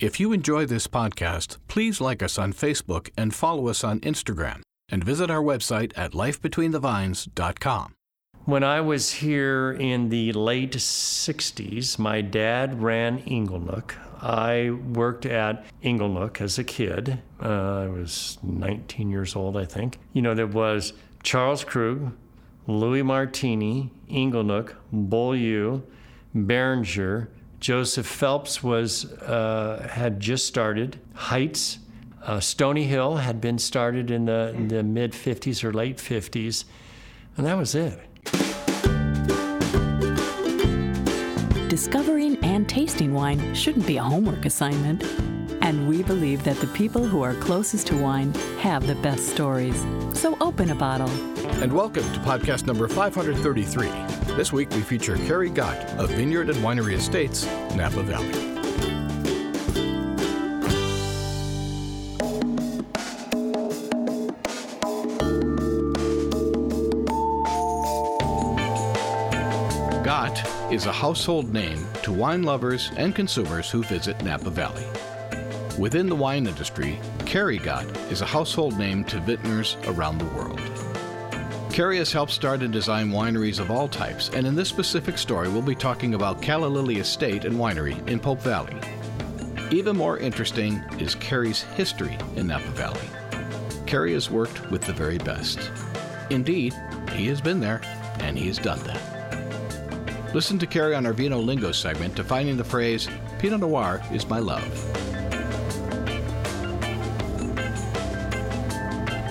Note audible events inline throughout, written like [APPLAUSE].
If you enjoy this podcast, please like us on Facebook and follow us on Instagram and visit our website at lifebetweenthevines.com. When I was here in the late 60s, my dad ran Inglenook. I worked at Inglenook as a kid. Uh, I was 19 years old, I think. You know, there was Charles Krug, Louis Martini, Inglenook, Beaulieu, Beringer, Joseph Phelps was uh, had just started. Heitz, uh, Stony Hill had been started in the, in the mid 50s or late 50s, and that was it. Discovering and tasting wine shouldn't be a homework assignment. And we believe that the people who are closest to wine have the best stories. So open a bottle. And welcome to podcast number 533. This week we feature Cary Gott of Vineyard and Winery Estates, Napa Valley. Gott is a household name to wine lovers and consumers who visit Napa Valley. Within the wine industry, Cary Gott is a household name to vintners around the world. Cary has helped start and design wineries of all types, and in this specific story, we'll be talking about Calla Lily Estate and Winery in Pope Valley. Even more interesting is Cary's history in Napa Valley. Cary has worked with the very best. Indeed, he has been there, and he has done that. Listen to Cary on our Vino Lingo segment defining the phrase, Pinot Noir is my love.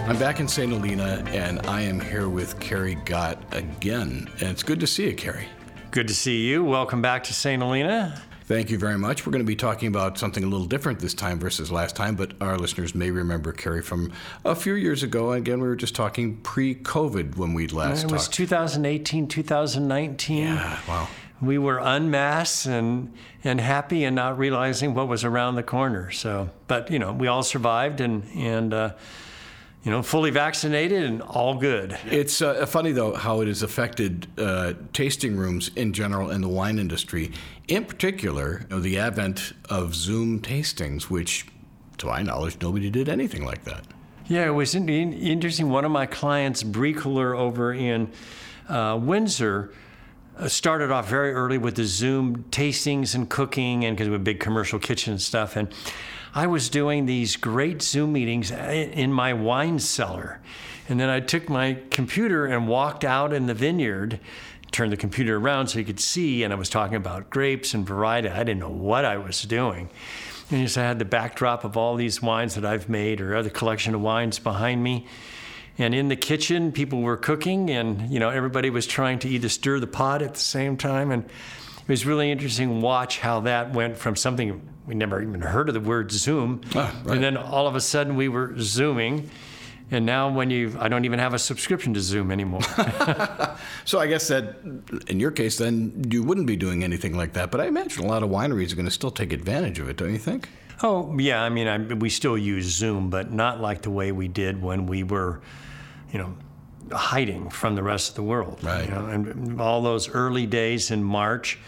I'm back in St. Helena, and I am here with Cary Gott again. And it's good to see you, Cary. Good to see you. Welcome back to St. Helena. Thank you very much. We're going to be talking about something a little different this time versus last time, but our listeners may remember Cary from a few years ago. Again, we were just talking pre COVID when we last It was talked. 2018, 2019. Yeah, wow. We were unmasked and, and happy and not realizing what was around the corner. So, but you know, we all survived and, and, uh, you know, fully vaccinated and all good. It's uh, funny, though, how it has affected uh, tasting rooms in general in the wine industry. In particular, you know, the advent of Zoom tastings, which, to my knowledge, nobody did anything like that. Yeah, it was in, in- interesting. One of my clients, Bricoleur over in uh, Windsor, uh, started off very early with the Zoom tastings and cooking, and because we have a big commercial kitchen and stuff. And I was doing these great Zoom meetings in my wine cellar. And then I took my computer and walked out in the vineyard, turned the computer around so you could see, and I was talking about grapes and variety. I didn't know what I was doing. And just I had the backdrop of all these wines that I've made or other collection of wines behind me. And in the kitchen, people were cooking, and you know everybody was trying to either stir the pot at the same time. And it was really interesting to watch how that went from something we never even heard of the word Zoom, Ah, right. and then all of a sudden we were zooming. And now, when you, I don't even have a subscription to Zoom anymore. [LAUGHS] [LAUGHS] So I guess that, in your case, then you wouldn't be doing anything like that. But I imagine a lot of wineries are going to still take advantage of it, don't you think? Oh, yeah. I mean, I, we still use Zoom, but not like the way we did when we were, you know, hiding from the rest of the world. Right. You know, and all those early days in March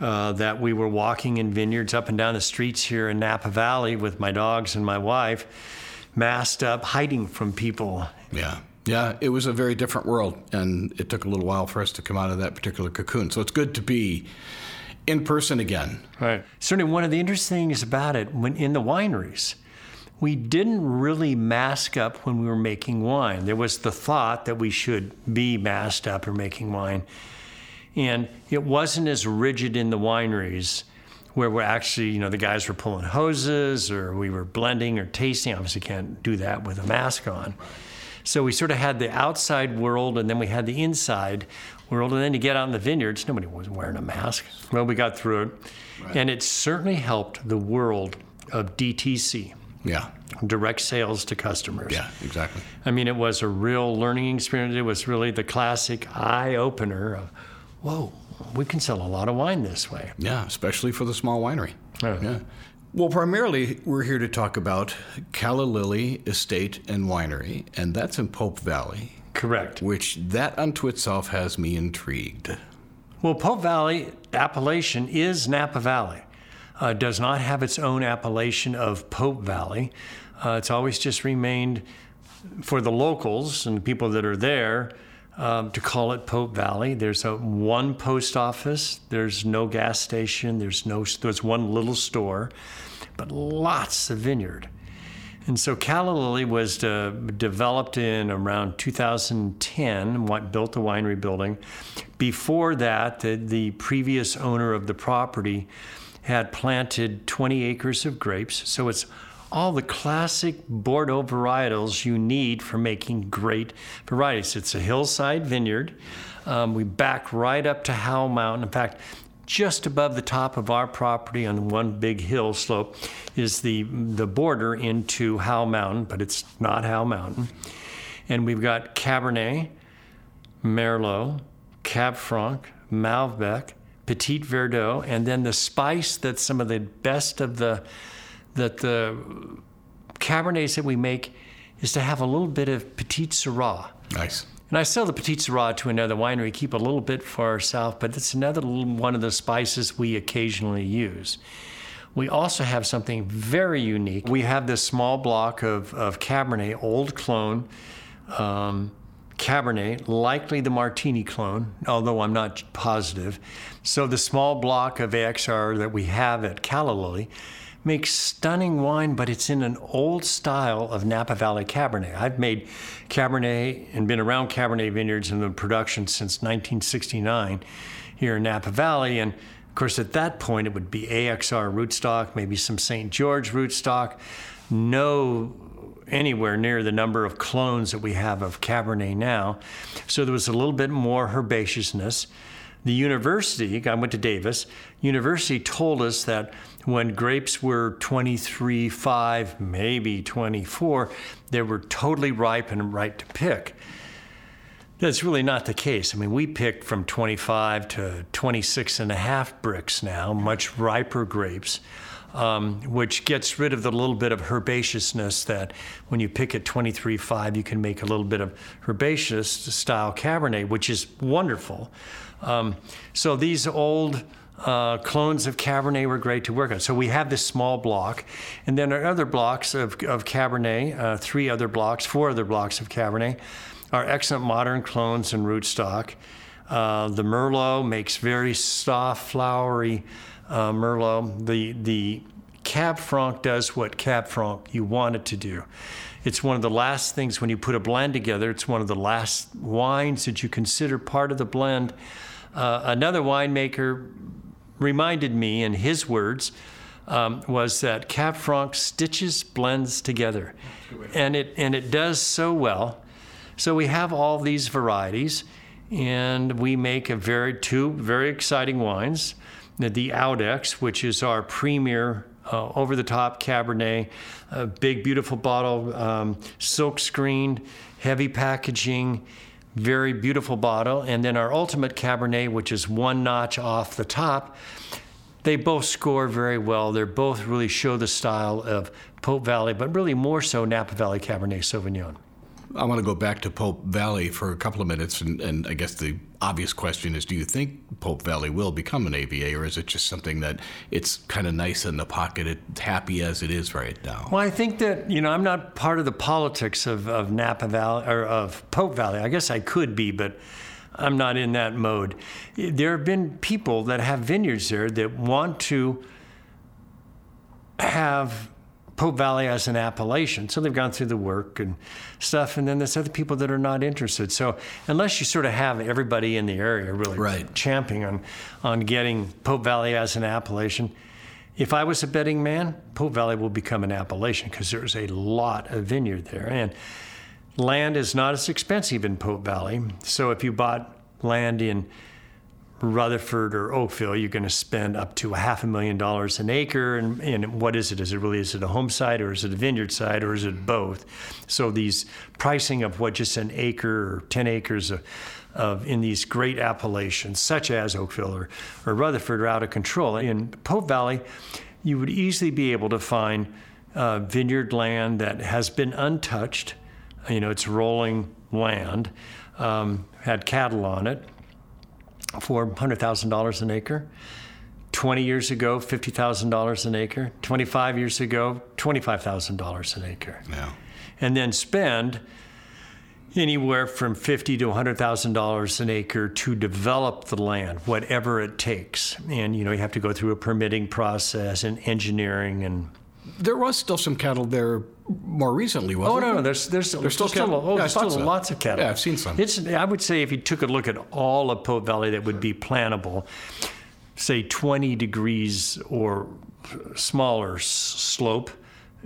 uh, that we were walking in vineyards up and down the streets here in Napa Valley with my dogs and my wife, masked up, hiding from people. Yeah. Yeah, it was a very different world, and it took a little while for us to come out of that particular cocoon. So it's good to be in person again. Right. Certainly, one of the interesting things about it, when in the wineries, we didn't really mask up when we were making wine. There was the thought that we should be masked up or making wine, and it wasn't as rigid in the wineries. Where we're actually, you know, the guys were pulling hoses or we were blending or tasting. Obviously, can't do that with a mask on. So we sort of had the outside world and then we had the inside world. And then you get out in the vineyards, nobody was wearing a mask. Well, we got through it. And it certainly helped the world of DTC, Yeah. Direct sales to customers. Yeah, exactly. I mean, it was a real learning experience. It was really the classic eye opener of, whoa, we can sell a lot of wine this way. Yeah, especially for the small winery. Yeah. Yeah. Well, primarily, we're here to talk about Calla Lily Estate and Winery, and that's in Pope Valley, Correct. which that unto itself has me intrigued. Well, Pope Valley appellation is Napa Valley. uh, does not have its own appellation of Pope Valley. Uh, it's always just remained for the locals and the people that are there um, to call it Pope Valley. There's a one post office. There's no gas station. There's no. There's one little store, but lots of vineyard. And so Calla was uh, developed in around 2010, what, built the winery building. Before that, the, the previous owner of the property had planted 20 acres of grapes. So it's all the classic Bordeaux varietals you need for making great varieties. It's a hillside vineyard. Um, we back right up to Howell Mountain. In fact, just above the top of our property on one big hill slope is the, the border into Howell Mountain, but it's not Howell Mountain. And we've got Cabernet, Merlot, Cab Franc, Malbec, Petit Verdot, and then the spice that's some of the best of the that the Cabernets that we make is to have a little bit of Petite Sirah. Nice. And I sell the Petite Sirah to another winery, keep a little bit for ourselves, but it's another little one of the spices we occasionally use. We also have something very unique. We have this small block of, of Cabernet, old clone um, Cabernet, likely the Martini clone, although I'm not positive. So the small block of AXR that we have at Calla Lily makes stunning wine, but it's in an old style of Napa Valley Cabernet. I've made Cabernet and been around Cabernet vineyards in the production since 1969 here in Napa Valley. And of course, at that point, it would be AXR rootstock, maybe some St. George rootstock. No anywhere near the number of clones that we have of Cabernet now. So there was a little bit more herbaceousness. The university, I went to Davis, university told us that when grapes were 23, 5, maybe 24, they were totally ripe and right to pick. That's really not the case. I mean, we pick from 25 to 26 and a half Brix now, much riper grapes, um, which gets rid of the little bit of herbaceousness that when you pick at 23.5, you can make a little bit of herbaceous style Cabernet, which is wonderful. Um, so these old uh, clones of Cabernet were great to work on. So we have this small block, and then our other blocks of, of Cabernet, uh, three other blocks, four other blocks of Cabernet, are excellent modern clones and rootstock. Uh, the Merlot makes very soft, flowery uh, Merlot. The the Cab Franc does what Cab Franc you want it to do. It's one of the last things when you put a blend together. It's one of the last wines that you consider part of the blend. Uh, another winemaker reminded me, in his words, um, was that Cab Franc stitches blends together, and it and it does so well. So we have all these varieties, and we make a very two very exciting wines. The, the Audex, which is our premier uh, over the top Cabernet, a big, beautiful bottle, um, silk screened, heavy packaging, very beautiful bottle. And then our Ultimate Cabernet, which is one notch off the top. They both score very well. They both really show the style of Pope Valley, but really more so Napa Valley Cabernet Sauvignon. I want to go back to Pope Valley for a couple of minutes, and, and, I guess the obvious question is: Do you think Pope Valley will become an AVA, or is it just something that it's kind of nice in the pocket, it's happy as it is right now? Well, I think that you know I'm not part of the politics of, of Napa Valley or of Pope Valley. I guess I could be, but I'm not in that mode. There have been people that have vineyards there that want to have Pope Valley as an appellation. So they've gone through the work and stuff, and then there's other people that are not interested. So unless you sort of have everybody in the area really right. champing on, on getting Pope Valley as an appellation, if I was a betting man, Pope Valley will become an appellation because there's a lot of vineyard there. And land is not as expensive in Pope Valley. So if you bought land in Rutherford or Oakville, you're going to spend up to a half a million dollars an acre. And, and what is it? Is it really is it a home site or is it a vineyard site or is it both? So these pricing of what just an acre or 10 acres of, of in these great appellations, such as Oakville or, or Rutherford, are out of control. In Pope Valley, you would easily be able to find uh, vineyard land that has been untouched. You know, it's rolling land, um, had cattle on it for $100,000 an acre. 20 years ago, $50,000 an acre. 25 years ago, $25,000 an acre. Yeah. And then spend anywhere from fifty to hundred thousand dollars an acre to develop the land, whatever it takes. And you know, you have to go through a permitting process and engineering and. There was still some cattle there more recently, wasn't Oh no, there? no, there's there's, There's still cattle? oh, Yeah, there's still so. lots of cattle. Yeah, I've seen some. It's I would say if you took a look at all of Pope Valley that would be plantable, say 20 degrees or smaller s- slope,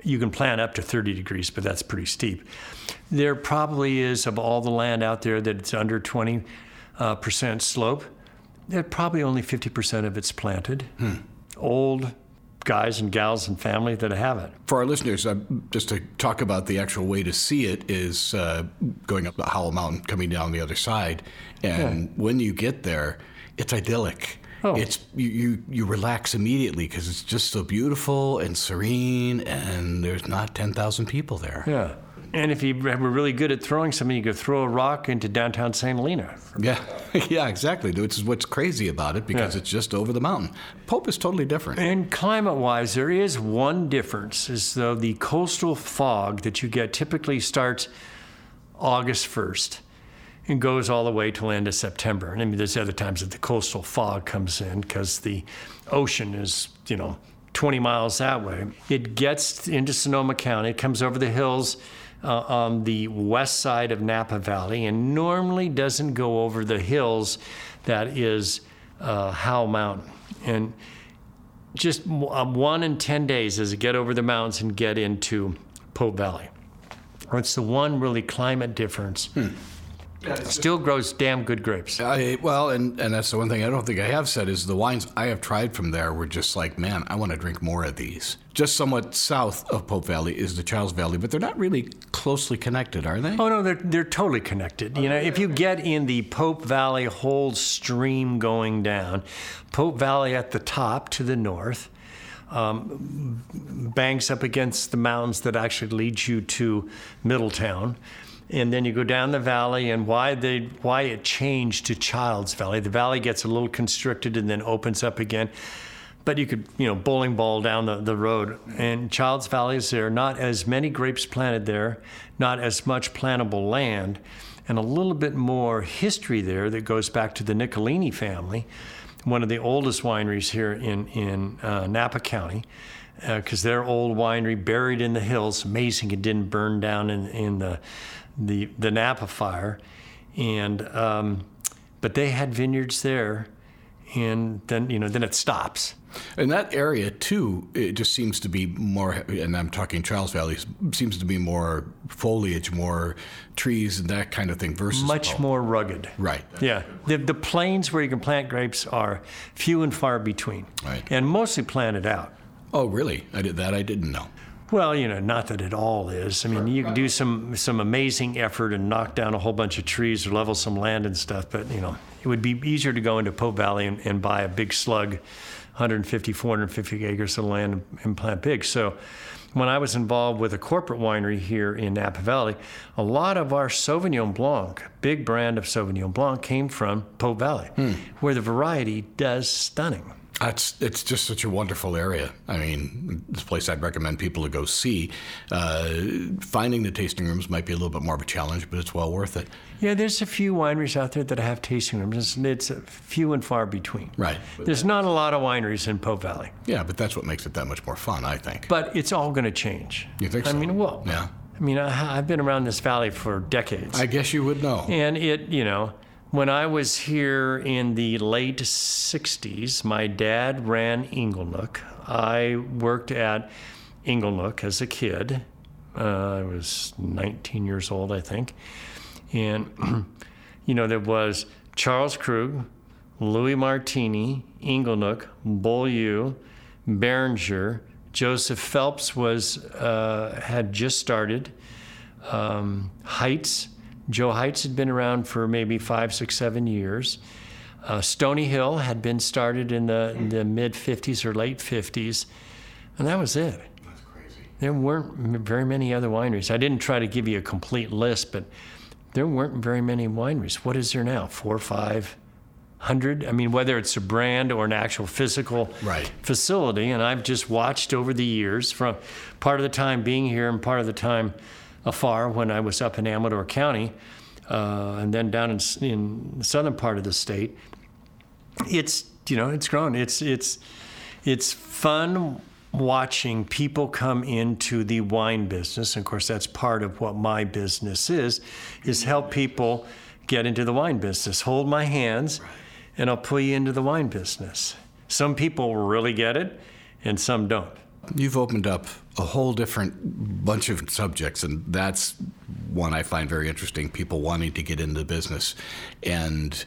you can plant up to 30 degrees, but that's pretty steep. There probably is of all the land out there that it's under 20 uh, percent slope. That probably only 50 percent of it's planted. Hmm. Old guys and gals and family that have it. For our listeners, uh, just to talk about the actual way to see it is uh, going up the Howell Mountain, coming down the other side, and when you get there, it's idyllic. Oh. It's you, you you relax immediately because it's just so beautiful and serene, and there's not ten thousand people there. Yeah. And if you were really good at throwing something, you could throw a rock into downtown St. Helena. Yeah, [LAUGHS] yeah, exactly. Which is what's crazy about it because Yeah. it's just over the mountain. Pope is totally different. And climate wise, there is one difference is though the coastal fog that you get typically starts August 1st and goes all the way till end of September. And I mean, there's other times that the coastal fog comes in because the ocean is, you know, 20 miles that way. It gets into Sonoma County, it comes over the hills uh, on the west side of Napa Valley, and normally doesn't go over the hills that is uh, Howell Mountain. And just um, one in 10 days it get over the mountains and get into Pope Valley. It's the one really climate difference. Still grows damn good grapes. I, well, and, and that's the one thing I don't think I have said is the wines I have tried from there were just like, man, I want to drink more of these. Just somewhat south of Pope Valley is the Chiles Valley, but they're not really closely connected, are they? Oh no, they're they're totally connected. You know, if you get in the Pope Valley whole stream going down, Pope Valley at the top to the north, um, banks up against the mountains that actually lead you to Middletown. And then you go down the valley, and why they why it changed to Chiles Valley. The valley gets a little constricted and then opens up again. But you could, you know, bowling ball down the, the road. And Chiles Valley is there. Not as many grapes planted there, not as much plantable land, and a little bit more history there that goes back to the Nichelini family, one of the oldest wineries here in, in uh, Napa County because their old winery buried in the hills. Amazing, it didn't burn down in, in the, the the Napa fire, and um, but they had vineyards there, and then you know then it stops. In that area, too, it just seems to be more, and I'm talking Chiles Valley, seems to be more foliage, more trees, and that kind of thing versus. Much more rugged. Right. Yeah, the the plains where you can plant grapes are few and far between, Right. and mostly planted out. Oh, really? I did that. I didn't know. Well, you know, not that it all is. I mean, you can do some some amazing effort and knock down a whole bunch of trees or level some land and stuff, but you know, it would be easier to go into Pope Valley and, and buy a big slug, 150, 450 acres of land and, and plant big. So, when I was involved with a corporate winery here in Napa Valley, a lot of our Sauvignon Blanc, big brand of Sauvignon Blanc, came from Pope Valley, hmm. where the variety does stunning. It's it's just such a wonderful area. I mean, this place I'd recommend people to go see. Uh, finding the tasting rooms might be a little bit more of a challenge, but it's well worth it. Yeah, there's a few wineries out there that have tasting rooms. It's, it's few and far between. Right. There's not a lot of wineries in Pope Valley, Yeah, but that's what makes it that much more fun, I think. but it's all going to change. You think So? I mean, well, Yeah. I mean, I, I've been around this valley for decades, I guess you would know. and it, you know, when I was here in the late '60s, my dad ran Inglenook. I worked at Inglenook as a kid. Uh, I was 19 years old, I think. And, [CLEARS THROAT] you know, there was Charles Krug, Louis Martini, Inglenook, Beaulieu, Beringer. Joseph Phelps was uh, had just started. Um, Heitz, Joe Heitz had been around for maybe five, six, seven years. Uh, Stony Hill had been started in the, in the mid 50s or late 50s, and that was it. That's crazy. There weren't very many other wineries. I didn't try to give you a complete list, but there weren't very many wineries. What is there now? Four or five hundred. I mean, whether it's a brand or an actual physical Right. facility, and I've just watched over the years from part of the time being here and part of the time afar when I was up in Amador County, uh, and then down in, in the southern part of the state. It's you know it's grown. It's it's it's fun watching people come into the wine business. And of course, that's part of what my business is, is help people get into the wine business. Hold my hands, and I'll pull you into the wine business. Some people really get it, and some don't. You've opened up a whole different bunch of subjects, and that's one I find very interesting. People wanting to get into business and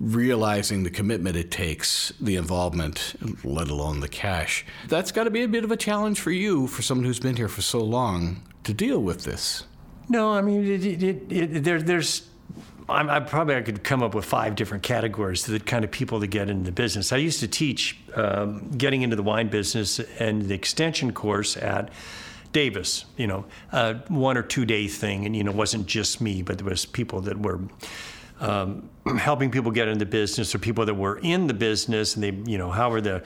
realizing the commitment it takes, the involvement, let alone the cash. That's got to be a bit of a challenge for you, for someone who's been here for so long, to deal with this. No, I mean, it, it, it, there, there's. I'm, I probably I could come up with five different categories the kind of people that get into the business. I used to teach um, getting into the wine business and the extension course at Davis. You know, a one or two day thing, and you know, it wasn't just me, but there was people that were um, [CLEARS THROAT] helping people get into the business or people that were in the business and they you know however the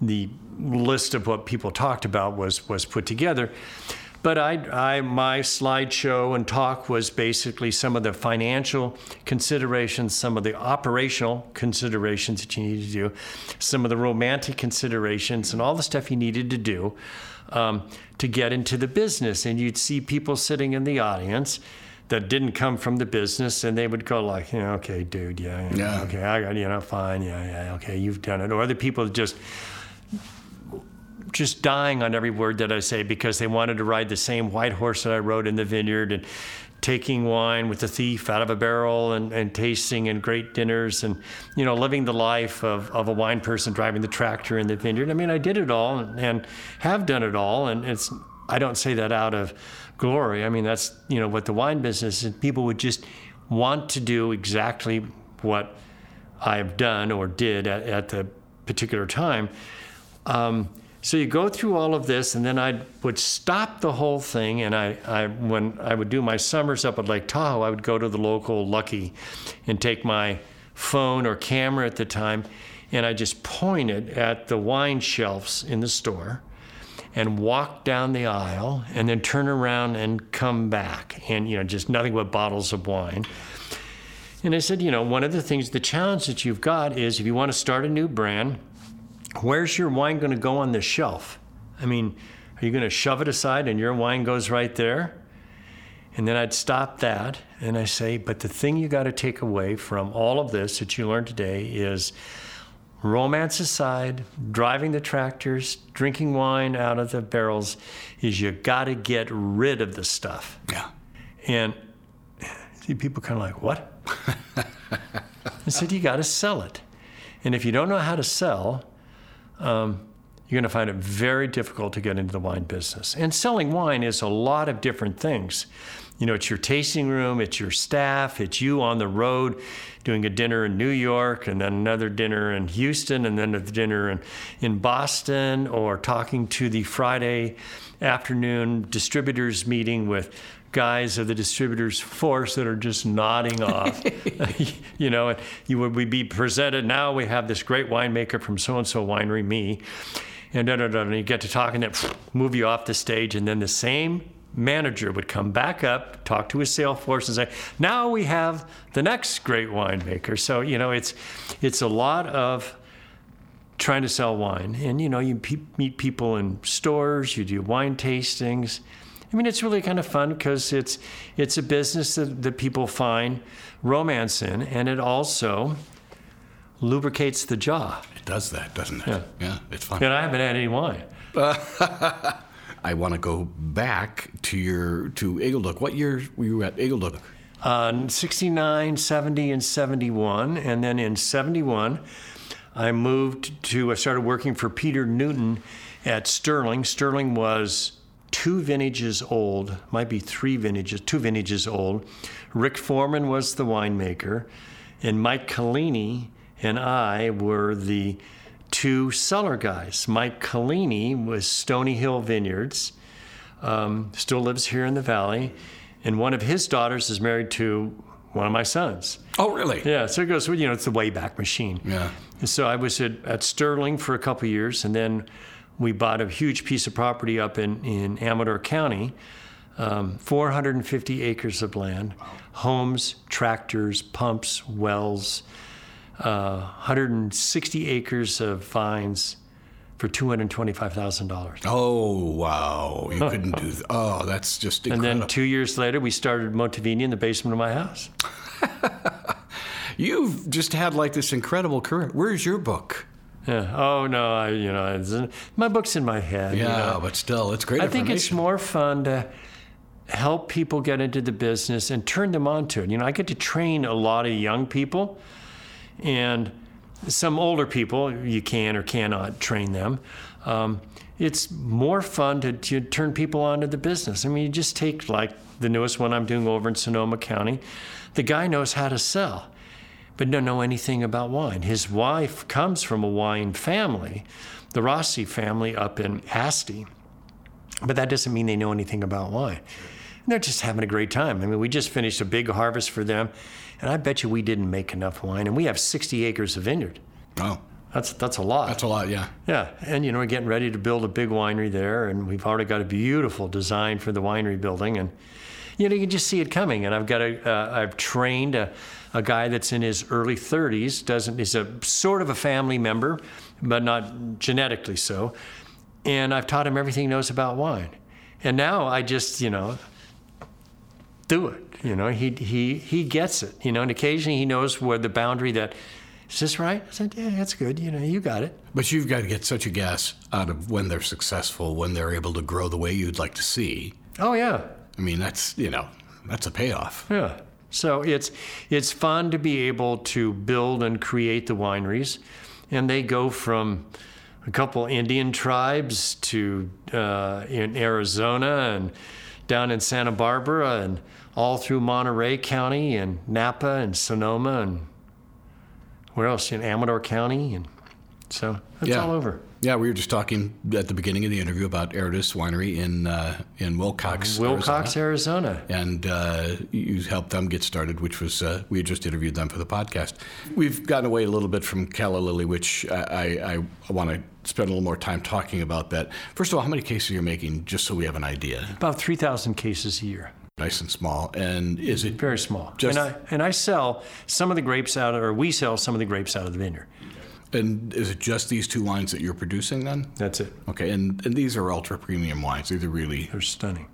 the list of what people talked about was was put together but I, I my slideshow and talk was basically some of the financial considerations some of the operational considerations that you need to do some of the romantic considerations and all the stuff you needed to do um, to get into the business and you'd see people sitting in the audience that didn't come from the business, and they would go like, you know, okay, dude, yeah, yeah, Yeah. okay, I got, you know, fine, yeah, yeah, okay, you've done it. Or other people just, just dying on every word that I say because they wanted to ride the same white horse that I rode in the vineyard and taking wine with the thief out of a barrel and, and tasting and great dinners and you know living the life of, of a wine person driving the tractor in the vineyard. I mean, I did it all and, have done it all, and it's I don't say that out of glory. I mean, that's you know what the wine business is. People would just want to do exactly what I've done or did at, at the particular time. Um, so you go through all of this, and then I would stop the whole thing. And I, I, when I would do my summers up at Lake Tahoe, I would go to the local Lucky and take my phone or camera at the time, and I just point it at the wine shelves in the store and walk down the aisle and then turn around and come back and you know just nothing but bottles of wine and i said you know one of the things the challenge that you've got is if you want to start a new brand where's your wine going to go on the shelf i mean are you going to shove it aside and your wine goes right there and then i'd stop that and i say but the thing you got to take away from all of this that you learned today is romance aside, driving the tractors, drinking wine out of the barrels, is you got to get rid of the stuff. Yeah. And see, people kind of like, what? [LAUGHS] I said, you got to sell it. And if you don't know how to sell, um, you're going to find it very difficult to get into the wine business. And selling wine is a lot of different things. You know, it's your tasting room, it's your staff, it's you on the road doing a dinner in New York and then another dinner in Houston and then a dinner in, in Boston or talking to the Friday afternoon distributors meeting with guys of the distributors force that are just nodding off. [LAUGHS] [LAUGHS] you know, and you would we be presented now we have this great winemaker from so and so winery, me. And, da, da, da, and you get to talk and then [SNIFFS] move you off the stage and then the same manager would come back up, talk to his sales force, and say, "Now we have the next great winemaker." So you know, it's it's a lot of trying to sell wine, and you know, you pe- meet people in stores, you do wine tastings. I mean, it's really kind of fun because it's it's a business that, that people find romance in, and it also lubricates the jaw. It does that, doesn't it? Yeah. Yeah, it's fun. And I haven't had any wine. [LAUGHS] I want to go back to your to Inglenook. What year were you at Inglenook? uh, 69, 70, and 71. And then in 71, I moved to, I started working for Peter Newton at Sterling. Sterling was two vintages old, might be three vintages, two vintages old. Ric Forman was the winemaker, and Mike Chelini and I were the two cellar guys. Mike Chelini was Stony Hill Vineyards um, still lives here in the valley. And one of his daughters is married to one of my sons. Oh, really? Yeah, so it goes, you know, it's the Wayback Machine. Yeah. And so I was at, at Sterling for a couple years, and then we bought a huge piece of property up in, in Amador County, um, 450 acres of land, homes, tractors, pumps, wells, uh, 160 acres of vines for $225,000. Oh, wow. You couldn't do that. Oh, that's just And incredible. then two years later, we started Montevina in the basement of my house. [LAUGHS] You've just had like this incredible career. Where's your book? Yeah. Oh no, I you know my book's in my head. you Yeah, know. but still, it's great I think it's more fun to help people get into the business and turn them on to it. You know, I get to train a lot of young people and some older people, you can or cannot train them. Um, it's more fun to, to turn people onto the business. I mean, you just take like the newest one I'm doing over in Sonoma County. The guy knows how to sell, but don't know anything about wine. His wife comes from a wine family, the Rossi family up in Asti. But that doesn't mean they know anything about wine. And they're just having a great time. I mean, we just finished a big harvest for them, and I bet you we didn't make enough wine. And we have 60 acres of vineyard. Oh, That's that's a lot. that's a lot, yeah. yeah, and you know we're getting ready to build a big winery there, and we've already got a beautiful design for the winery building, and you know you can just see it coming. And I've got a uh, I've trained a, a guy that's in his early 30s, doesn't he's a sort of a family member, but not genetically so, and I've taught him everything he knows about wine, and now I just you know do it. You know, he he he gets it. You know, and occasionally he knows where the boundary that is this right? I said, yeah, that's good. You know, you got it. But you've got to get such a gas out of when they're successful, when they're able to grow the way you'd like to see. Oh yeah, I mean, that's, you know, that's a payoff. yeah. So it's it's fun to be able to build and create the wineries, and they go from a couple Indian tribes to uh, in Arizona and down in Santa Barbara and all through Monterey County and Napa and Sonoma and where else in Amador County and so it's Yeah. all over. Yeah, we were just talking at the beginning of the interview about Aridus Winery in uh, in Willcox, Willcox, Arizona. Arizona. and uh, you helped them get started, which was uh, we had just interviewed them for the podcast. We've gotten away a little bit from Calla Lily, which I, I, I want to spend a little more time talking about that. First of all, how many cases are you making, just so we have an idea? About 3,000 cases a year. Nice and small, and is it Very small. Just- and I and I sell some of the grapes out of, or we sell some of the grapes out of the vineyard. And is it just these two wines that you're producing then? That's it. Okay, and, and these are ultra premium wines. These are really They're stunning.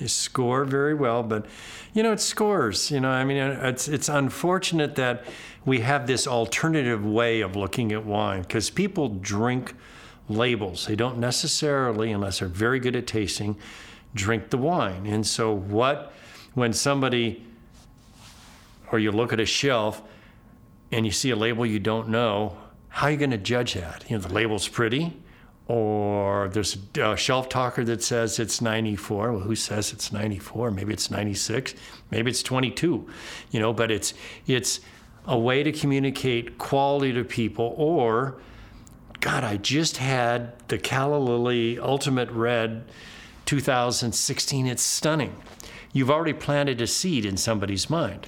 They score very well, but you know it scores. You know, I mean, uh, it's it's unfortunate that we have this alternative way of looking at wine because people drink labels. They don't necessarily, unless they're very good at tasting, drink the wine. And so, what when somebody or you look at a shelf and you see a label you don't know, how are you going to judge that? You know, the label's pretty, or there's a shelf talker that says it's 94. Well, who says it's 94? Maybe it's 96. Maybe it's 22. You know, but it's it's a way to communicate quality to people. Or, God, I just had the Calla Lily Ultimate Red 2016. It's stunning. You've already planted a seed in somebody's mind.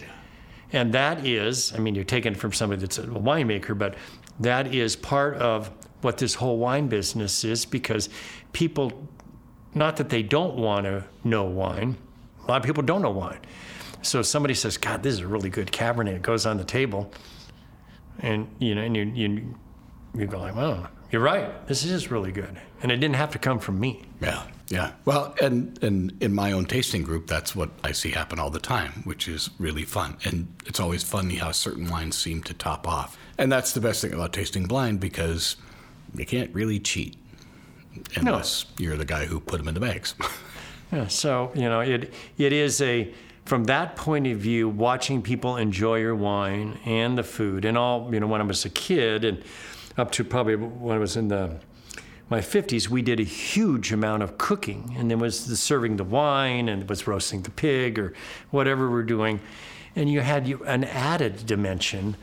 And that is, I mean, you're taking it from somebody that's a winemaker, but that is part of what this whole wine business is because people, not that they don't want to know wine, a lot of people don't know wine. So somebody says, God, this is a really good Cabernet, it goes on the table, and you know, and you, you, you go like, well, you're right, this is really good. And it didn't have to come from me. Yeah, yeah. Well, and and in my own tasting group, that's what I see happen all the time, which is really fun. And it's always funny how certain wines seem to top off. And that's the best thing about tasting blind because you can't really cheat unless you're the guy who put them in the bags. [LAUGHS] Yeah, so you know, it it is a from that point of view, watching people enjoy your wine and the food, and all you know, when I was a kid and up to probably when I was in the my 50s, we did a huge amount of cooking, and there was the serving the wine, and was roasting the pig or whatever we're doing, and you had an added dimension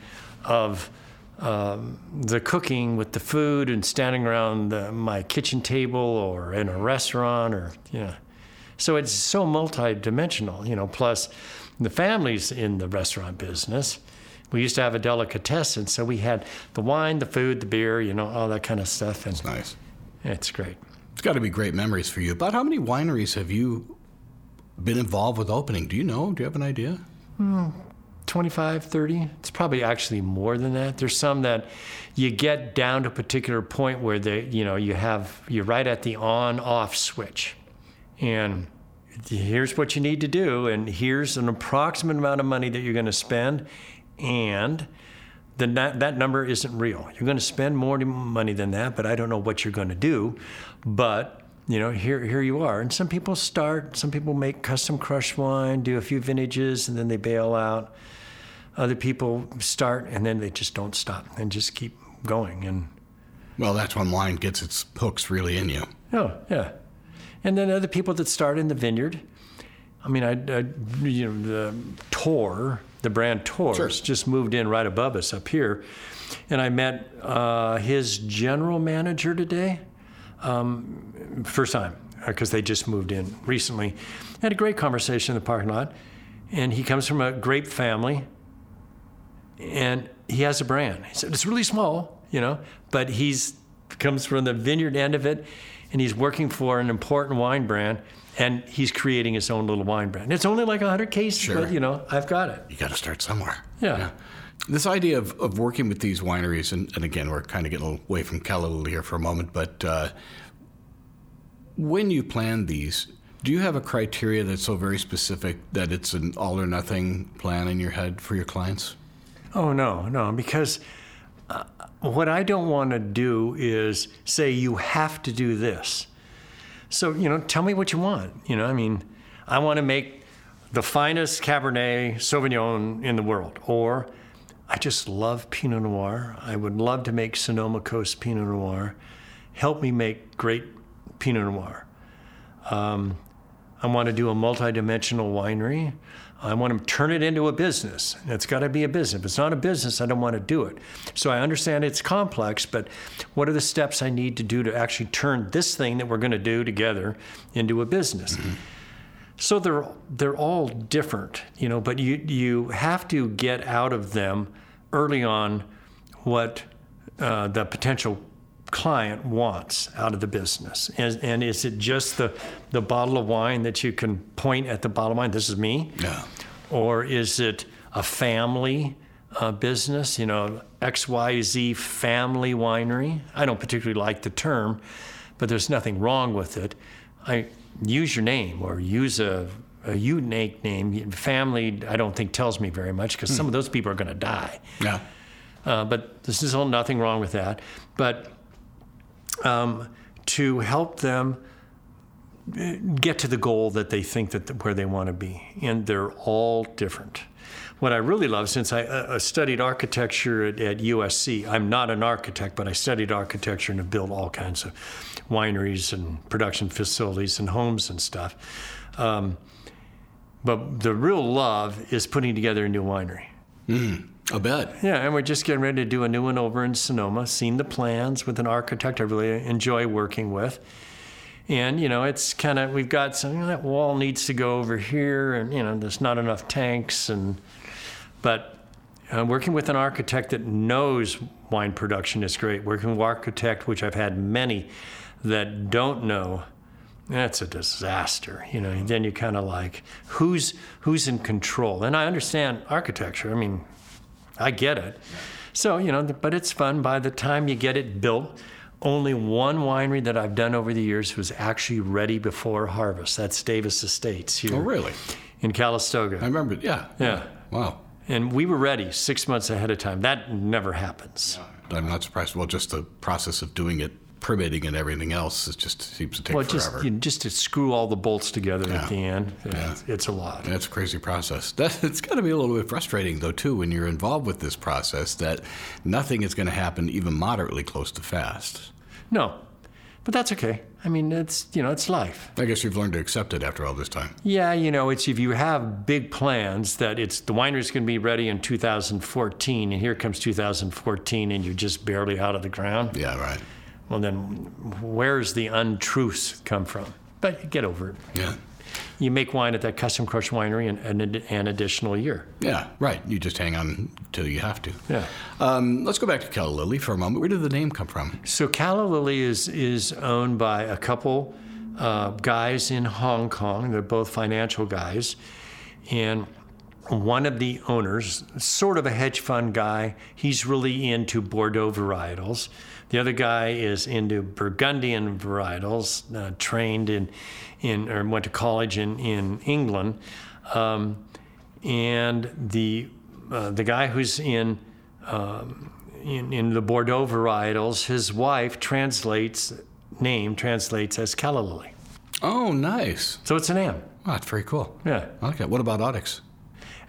of um, the cooking with the food and standing around the, my kitchen table or in a restaurant or you know so it's so multi-dimensional you know plus The family's in the restaurant business. We used to have a delicatessen, so we had the wine, the food, the beer, you know, all that kind of stuff. And It's nice. It's great. It's got to be great memories for you. About how many wineries have you been involved with opening? Do you know? Do you have an idea? Hmm. 25, 30. It's probably actually more than that. There's some that you get down to a particular point where they, you know, you have you're right at the on off switch. And here's what you need to do and here's an approximate amount of money that you're going to spend and then that, that number isn't real. You're going to spend more money than that, but I don't know what you're going to do. But you know, here here you are. And some people start, some people make custom crush wine, do a few vintages, and then they bail out. Other people start and then they just don't stop and just keep going. And Well, that's when wine gets its hooks really in you. oh yeah, and then other people that start in the vineyard. I mean, I, I you know the Tor, the brand Tor's Sure. just moved in right above us up here, and I met uh, his general manager today. Um, first time because they just moved in recently. Had a great conversation in the parking lot, and he comes from a grape family, and he has a brand. He said it's really small, you know, but he's comes from the vineyard end of it, and he's working for an important wine brand, and he's creating his own little wine brand. It's only like 100 cases, Sure. but you know, I've got it. You got to start somewhere. Yeah. This idea of, of working with these wineries, and, and again, we're kind of getting away from Calla Lily here for a moment, but uh, when you plan these, do you have a criteria that's so very specific that it's an all or nothing plan in your head for your clients? Oh no, no, because uh, what I don't want to do is say you have to do this. So you know, tell me what you want. You know, I mean, I want to make the finest Cabernet Sauvignon in the world, or I just love Pinot Noir. I would love to make Sonoma Coast Pinot Noir. Help me make great Pinot Noir. Um, I want to do a multi-dimensional winery. I want to turn it into a business. It's got to be a business. If it's not a business, I don't want to do it. So I understand it's complex, but what are the steps I need to do to actually turn this thing that we're going to do together into a business? So they're they're all different, you know, but you you have to get out of them early on what uh, the potential client wants out of the business. And, and is it just the the bottle of wine that you can point at the bottle of wine? This is me. Yeah. Or is it a family uh, business? You know, X Y Z family winery. I don't particularly like the term, but there's nothing wrong with it. I use your name or use a, a unique name. Family, I don't think tells me very much because some of those people are going to die. Yeah. Uh, but this is all nothing wrong with that. But um, to help them uh, get to the goal that they think that where they want to be, and they're all different. What I really love, since I uh, studied architecture at, at USC, I'm not an architect, but I studied architecture and have built all kinds of wineries and production facilities and homes and stuff. Um, but the real love is putting together a new winery. I bet. Yeah, and we're just getting ready to do a new one over in Sonoma. Seen the plans with an architect I really enjoy working with. And, you know, it's kind of, we've got some, you know, that wall needs to go over here, and, you know, there's not enough tanks. And, but uh, working with an architect that knows wine production is great. Working with architect, which I've had many that don't know, that's a disaster. You know, and then you kind of like, who's who's in control? And I understand architecture. I mean, I get it. So, you know, but it's fun. By the time you get it built, only one winery that I've done over the years was actually ready before harvest. That's Davis Estates here Oh, really? in Calistoga. I remember. Yeah. Yeah. Wow. And we were ready six months ahead of time. That never happens. I'm not surprised. Well, just the process of doing it, permitting and everything else, it just seems to take Well, forever. just you know, just to screw all the bolts together Yeah. at the end, it's, it's a lot. That's a crazy process. [LAUGHS] That, it's got to be a little bit frustrating, though, too, when you're involved with this process that nothing is going to happen even moderately close to fast. No, but that's okay. I mean, it's you know, it's life. I guess you've learned to accept it after all this time. Yeah, you know, it's if you have big plans that it's the winery's going to be ready in 2014, and here comes 2014, and you're just barely out of the ground. Yeah, right. Well, then, where's the untruths come from? But get over it. Yeah. you make wine at that Custom Crush winery an, an, an additional year. Yeah, right. You just hang on till you have to. Yeah. Um, let's go back to Calla Lily for a moment. Where did the name come from? So Calla Lily is is owned by a couple uh, guys in Hong Kong. They're both financial guys, and one of the owners, sort of a hedge fund guy, he's really into Bordeaux varietals. The other guy is into Burgundian varietals, uh, trained in, in or went to college in in England, um, and the uh, the guy who's in, um, in in the Bordeaux varietals, his wife translates name translates as Calla Lily. Oh, nice. So it's an M. Oh, that's very cool. Yeah. I like that. What about Audax?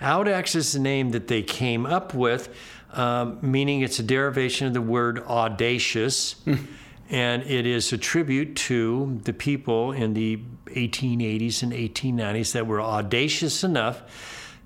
Audax is the name that they came up with, um, meaning it's a derivation of the word audacious. [LAUGHS] and it is a tribute to the people in the 1880s and 1890s that were audacious enough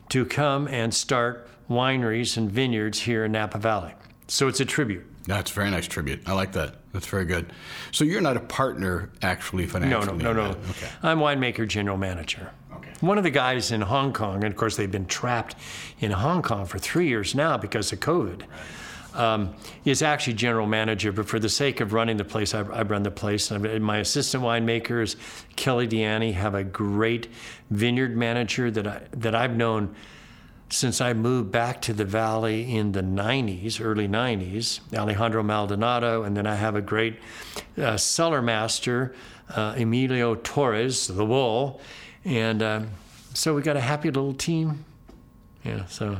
to come and start wineries and vineyards here in Napa Valley. So it's a tribute. That's a very nice tribute. I like that. That's very good. So you're not a partner actually financially. No, no, no, no. Okay. I'm winemaker general manager. Okay. One of the guys in Hong Kong, and of course they've been trapped in Hong Kong for three years now because of COVID, um, is actually general manager. But for the sake of running the place, I, run the place. And my assistant winemaker is Kelly De Ianni. Have a great vineyard manager that I that I've known since I moved back to the valley in the 90s, early 90s, Alejandro Maldonado, and then I have a great uh, cellar master, uh, Emilio Torres, the Bull, and um, so we got a happy little team. Yeah, so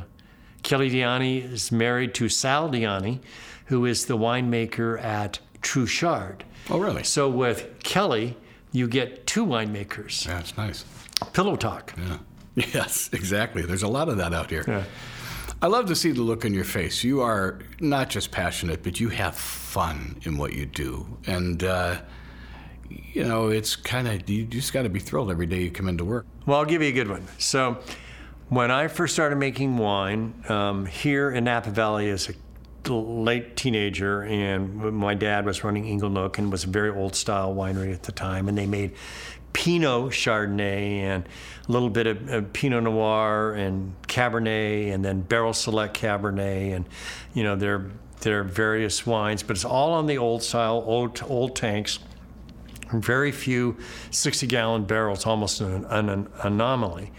Kelly De Ianni is married to Sal De Ianni, who is the winemaker at Truchard. Oh, really? So with Kelly, you get two winemakers. That's nice. Pillow talk. Yeah. [LAUGHS] Yes, exactly. There's a lot of that out here. Yeah. I love to see the look on your face. You are not just passionate, but you have fun in what you do. And, uh, you know, it's kind of, you just got to be thrilled every day you come into work. Well, I'll give you a good one. So, when I first started making wine um, here in Napa Valley as a late teenager, and my dad was running Inglenook and was a very old style winery at the time, and they made Pinot Chardonnay and a little bit of, of Pinot Noir and Cabernet, and then Barrel Select Cabernet, and you know their their various wines, but it's all on the old style, old old tanks very few 60 gallon barrels, almost an, an anomaly.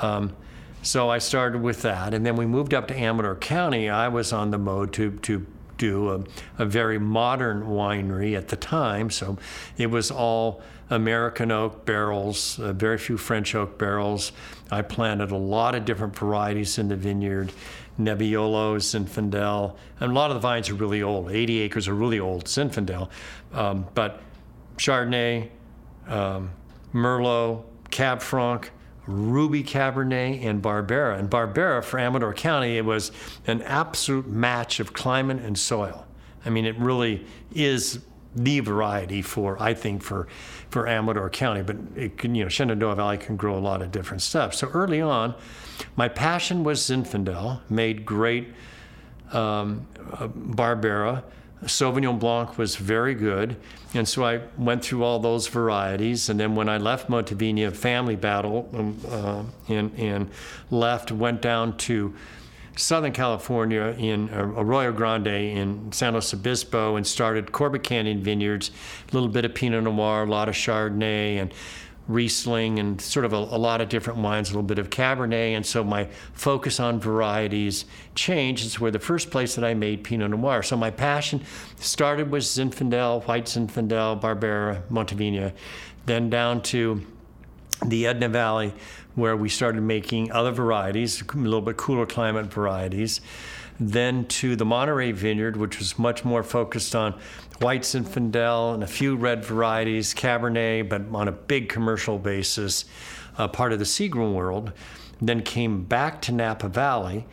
Um, so I started with that, and then we moved up to Amador County. I was on the mode to to do a, a very modern winery at the time, so it was all American oak barrels, uh, very few French oak barrels. I planted a lot of different varieties in the vineyard. Nebbiolo, Zinfandel, and a lot of the vines are really old. 80 acres are really old Zinfandel, um, but Chardonnay, um, Merlot, Cab Franc, Ruby Cabernet, and Barbera. And Barbera for Amador County, it was an absolute match of climate and soil. I mean, it really is the variety for, I think, for for Amador County. But it can, you know, Shenandoah Valley can grow a lot of different stuff. So early on, my passion was Zinfandel. Made great um, uh, Barbera. Sauvignon Blanc was very good. And so I went through all those varieties. And then when I left Montevina, family battle, um, uh, and, and left, went down to Southern California in uh, Arroyo Grande in San Luis Obispo and started Corbett Canyon Vineyards, a little bit of Pinot Noir, a lot of Chardonnay, and Riesling and sort of a, a, lot of different wines, a little bit of Cabernet. And so my focus on varieties changed. It's where the first place that I made Pinot Noir. So my passion started with Zinfandel, White Zinfandel, Barbera, Montevina, then down to the Edna Valley, where we started making other varieties, a little bit cooler climate varieties. Then to the Monterey Vineyard, which was much more focused on white Zinfandel and a few red varieties, Cabernet, but on a big commercial basis, uh, part of the Seagram world. Then came back to Napa Valley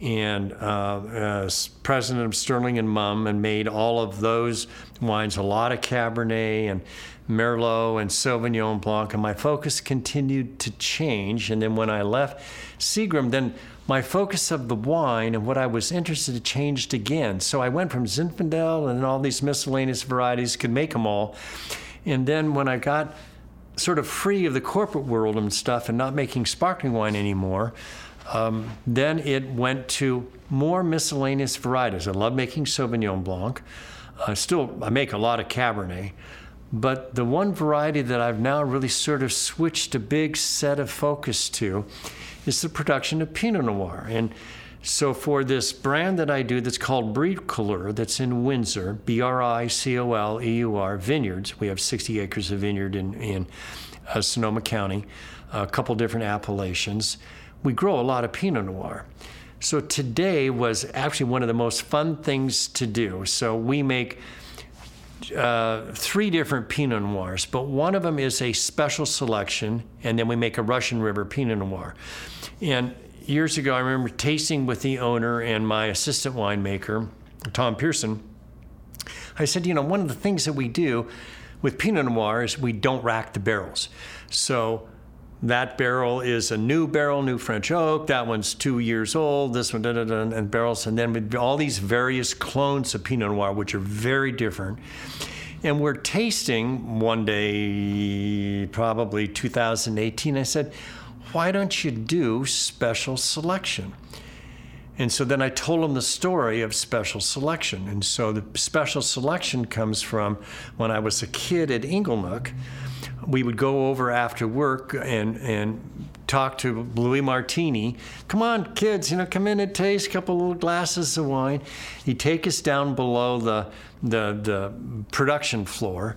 and uh, president of Sterling and Mumm and made all of those wines, a lot of Cabernet and Merlot and Sauvignon Blanc. And my focus continued to change. And then when I left Seagram, then my focus of the wine and what I was interested in changed again. So I went from Zinfandel and all these miscellaneous varieties, could make them all. And then when I got sort of free of the corporate world and stuff and not making sparkling wine anymore, um, then it went to more miscellaneous varieties. I love making Sauvignon Blanc. I still I make a lot of Cabernet, but the one variety that I've now really sort of switched a big set of focus to is the production of Pinot Noir. And so for this brand that I do that's called Bricoleur, that's in Windsor, B-R-I-C-O-L-E-U-R Vineyards. We have 60 acres of vineyard in, in uh, Sonoma County, a couple different appellations. We grow a lot of Pinot Noir. So today was actually one of the most fun things to do. So we make uh, three different Pinot Noirs, but one of them is a special selection, and then we make a Russian River Pinot Noir. And years ago, I remember tasting with the owner and my assistant winemaker, Tom Pearson. I said, you know, one of the things that we do with Pinot Noir is we don't rack the barrels. So that barrel is a new barrel, new French oak. That one's two years old. This one, da, da, da, and barrels. And then all these various clones of Pinot Noir, which are very different. And we're tasting one day, probably 2018. I said, why don't you do special selection? And so then I told him the story of special selection. And so the special selection comes from when I was a kid at Inglenook. We would go over after work and, and talk to Louis Martini. Come on, kids, you know, come in and taste a couple little glasses of wine. He'd take us down below the, the, the production floor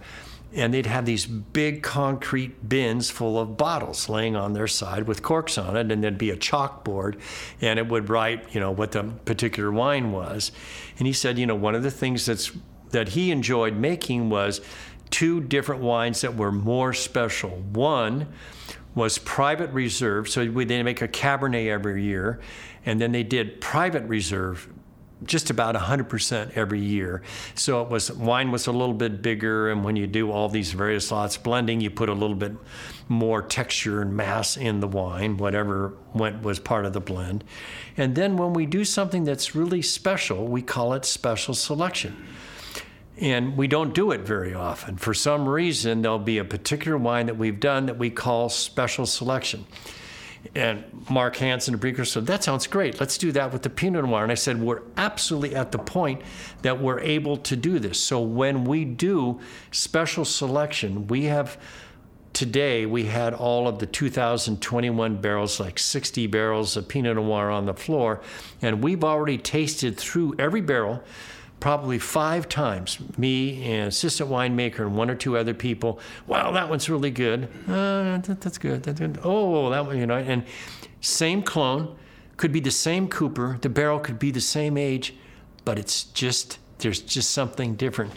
and they'd have these big concrete bins full of bottles laying on their side with corks on it, and there'd be a chalkboard, and it would write, you know, what the particular wine was. And he said, you know, one of the things that's that he enjoyed making was two different wines that were more special. One was private reserve, so they make a Cabernet every year, and then they did private reserve just about 100% every year. So it was wine was a little bit bigger, and when you do all these various lots blending, you put a little bit more texture and mass in the wine, whatever went was part of the blend. And then when we do something that's really special, we call it special selection. And we don't do it very often. For some reason, there'll be a particular wine that we've done that we call special selection. And Mark Hansen and Breaker said, That sounds great. Let's do that with the Pinot Noir. And I said, We're absolutely at the point that we're able to do this. So when we do special selection, we have today, we had all of the 2021 barrels, like 60 barrels of Pinot Noir on the floor. And we've already tasted through every barrel probably five times, me and assistant winemaker and one or two other people. Wow, that one's really good. Uh, that, that's good. That's good. Oh, that one, you know. And same clone, could be the same Cooper. The barrel could be the same age, but it's just there's just something different.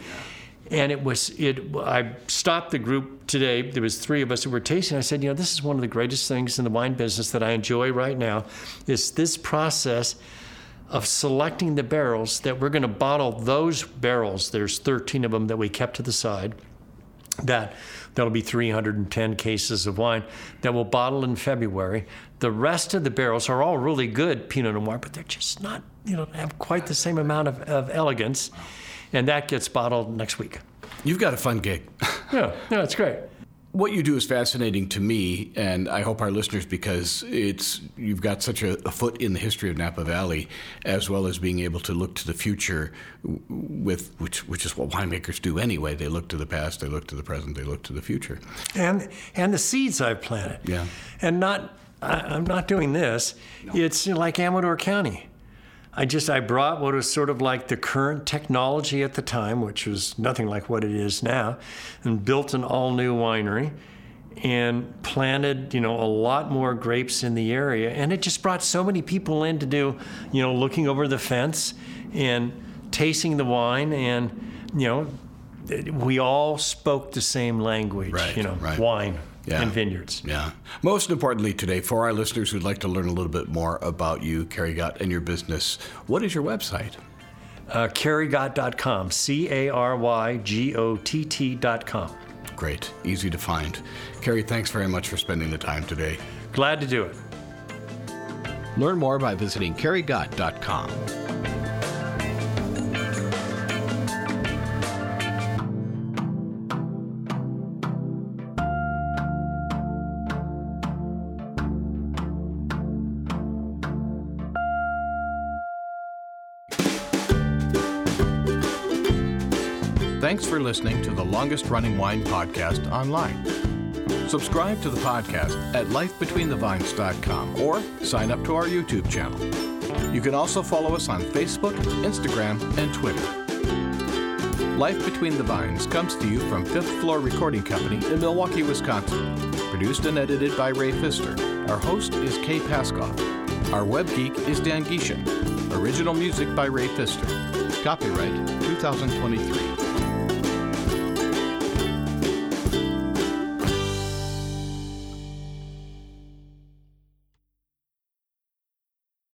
And it was it. I stopped the group today. There was three of us that were tasting. I said, you know, this is one of the greatest things in the wine business that I enjoy right now. Is this process of selecting the barrels that we're going to bottle those barrels. There's 13 of them that we kept to the side. That that'll be 310 cases of wine that we'll bottle in February. The rest of the barrels are all really good Pinot Noir, but they're just not, you know, have quite the same amount of, of elegance. And that gets bottled next week. You've got a fun gig. yeah, yeah, it's great what you do is fascinating to me, and I hope our listeners, because it's you've got such a, a, foot in the history of Napa Valley, as well as being able to look to the future, with which which is what winemakers do anyway. They look to the past, they look to the present, they look to the future, and and the seeds I've planted. Yeah, and not I, am not doing this. No. It's like Amador County. I just I brought what was sort of like the current technology at the time, which was nothing like what it is now, and built an all new winery and planted, you know, a lot more grapes in the area. And it just brought so many people in to do, you know, looking over the fence and tasting the wine and, you know, we all spoke the same language, right, you know, right. wine yeah. and vineyards. Yeah. Most importantly today, for our listeners who'd like to learn a little bit more about you, Cary Gott, and your business, what is your website? Uh, carygott.com, C A R Y G O T T.com. Great. Easy to find. Cary, thanks very much for spending the time today. Glad to do it. Learn more by visiting carygott.com. for listening to the longest running wine podcast online. Subscribe to the podcast at lifebetweenthevines.com or sign up to our YouTube channel. You can also follow us on Facebook, Instagram, and Twitter. Life Between the Vines comes to you from Fifth Floor Recording Company in Milwaukee, Wisconsin. Produced and edited by Ray Pfister. Our host is Kay Paskoff. Our web geek is Dan Geeshan. Original music by Ray Pfister. Copyright 2023.